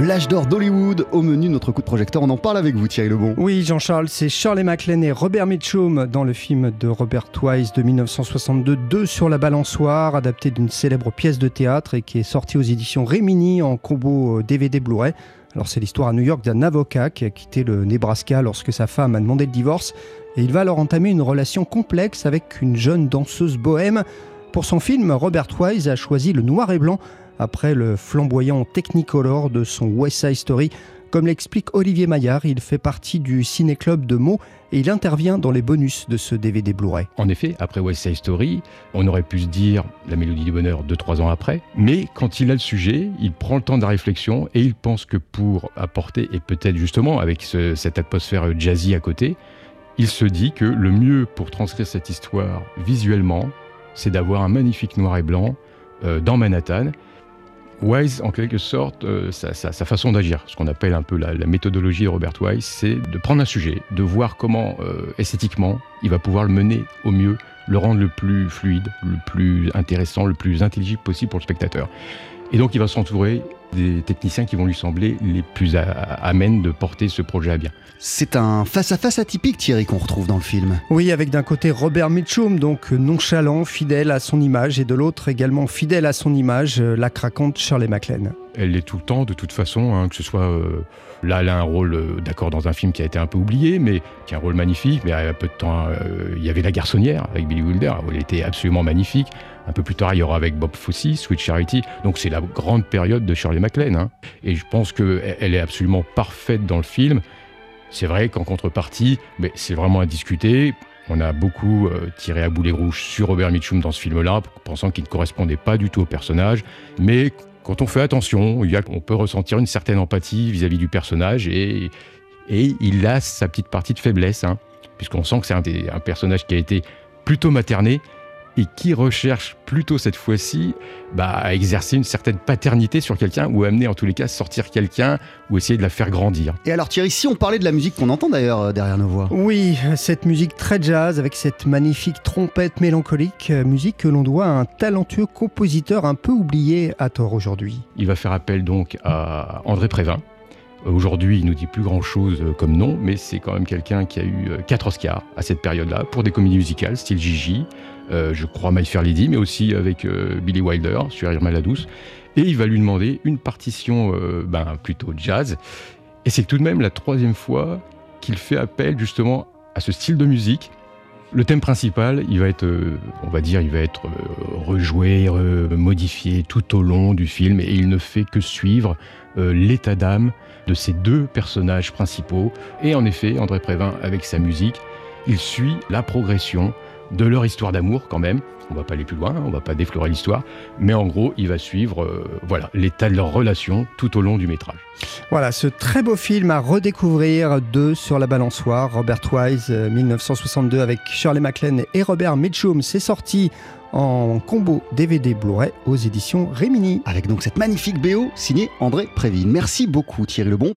l'âge d'or d'Hollywood. Au menu, notre coup de projecteur, on en parle avec vous Thierry Lebon. Oui, Jean-Charles, c'est Shirley MacLaine et Robert Mitchum dans le film de Robert Wise de 1962, Deux sur la balançoire, adapté d'une célèbre pièce de théâtre et qui est sorti aux éditions Rémini en combo DVD Blu-ray. Alors c'est l'histoire à New York d'un avocat qui a quitté le Nebraska lorsque sa femme a demandé le divorce et il va alors entamer une relation complexe avec une jeune danseuse bohème. Pour son film, Robert Wise a choisi le noir et blanc après le flamboyant Technicolor de son West Side Story. Comme l'explique Olivier Maillard, il fait partie du ciné-club de Meaux et il intervient dans les bonus de ce DVD Blu-ray. En effet, après West Side Story, on aurait pu se dire la mélodie du bonheur 2-3 ans après, mais quand il a le sujet, il prend le temps de la réflexion et il pense que pour apporter, et peut-être justement avec cette atmosphère jazzy à côté, il se dit que le mieux pour transcrire cette histoire visuellement, c'est d'avoir un magnifique noir et blanc euh, dans Manhattan Wise, en quelque sorte, euh, sa, façon d'agir, ce qu'on appelle un peu la, méthodologie de Robert Wise, c'est de prendre un sujet, de voir comment euh, esthétiquement il va pouvoir le mener au mieux, le rendre le plus fluide, le plus intéressant, le plus intelligible possible pour le spectateur. Et donc il va s'entourer des techniciens qui vont lui sembler les plus amènes de porter ce projet à bien. C'est un face-à-face atypique, Thierry, qu'on retrouve dans le film. Oui, avec d'un côté Robert Mitchum, donc nonchalant, fidèle à son image, et de l'autre également fidèle à son image, euh, la craquante Shirley MacLaine. Elle l'est tout le temps, de toute façon, hein, que ce soit. Euh, là, elle a un rôle, euh, d'accord, dans un film qui a été un peu oublié, mais qui est un rôle magnifique. Mais il y a peu de temps, il y avait La Garçonnière avec Billy Wilder, où elle était absolument magnifique. Un peu plus tard, il y aura avec Bob Fosse, Sweet Charity. Donc c'est la grande période de Shirley MacLaine. Hein. Et je pense qu'elle est absolument parfaite dans le film. C'est vrai qu'en contrepartie, mais c'est vraiment à discuter. On a beaucoup euh, tiré à boulet rouge sur Robert Mitchum dans ce film-là, pensant qu'il ne correspondait pas du tout au personnage. Mais quand on fait attention, on peut ressentir une certaine empathie vis-à-vis du personnage et, et, il a sa petite partie de faiblesse, hein, puisqu'on sent que c'est un personnage qui a été plutôt materné et qui recherche plutôt cette fois-ci bah, à exercer une certaine paternité sur quelqu'un ou amener en tous les cas sortir quelqu'un ou essayer de la faire grandir. Et alors Thierry, si on parlait de la musique qu'on entend d'ailleurs euh, derrière nos voix Oui, cette musique très jazz avec cette magnifique trompette mélancolique, euh, musique que l'on doit à un talentueux compositeur un peu oublié à tort aujourd'hui. Il va faire appel donc à André Prévin, Aujourd'hui, il nous dit plus grand-chose euh, comme nom, mais c'est quand même quelqu'un qui a eu quatre Oscars à cette période-là pour des comédies musicales, style Gigi, euh, je crois My Fair Lady, mais aussi avec euh, Billy Wilder sur Irma la Douce. Et il va lui demander une partition euh, ben, plutôt jazz. Et c'est tout de même la troisième fois qu'il fait appel justement à ce style de musique. Le thème principal, il va être, on va dire, il va être rejoué, modifié tout au long du film, et il ne fait que suivre l'état d'âme de ces deux personnages principaux. Et en effet, André Prévin, avec sa musique, il suit la progression de leur histoire d'amour quand même. On va pas aller plus loin, on va pas déflorer l'histoire, mais en gros, il va suivre euh, voilà l'état de leur relation tout au long du métrage. Voilà, ce très beau film à redécouvrir, Deux sur la balançoire, Robert Wise, 1962 euh, avec Shirley MacLaine et Robert Mitchum. C'est sorti en combo DVD Blu-ray aux éditions Rémini. Avec donc cette magnifique BO signée André Préville. Merci beaucoup Thierry Lebon.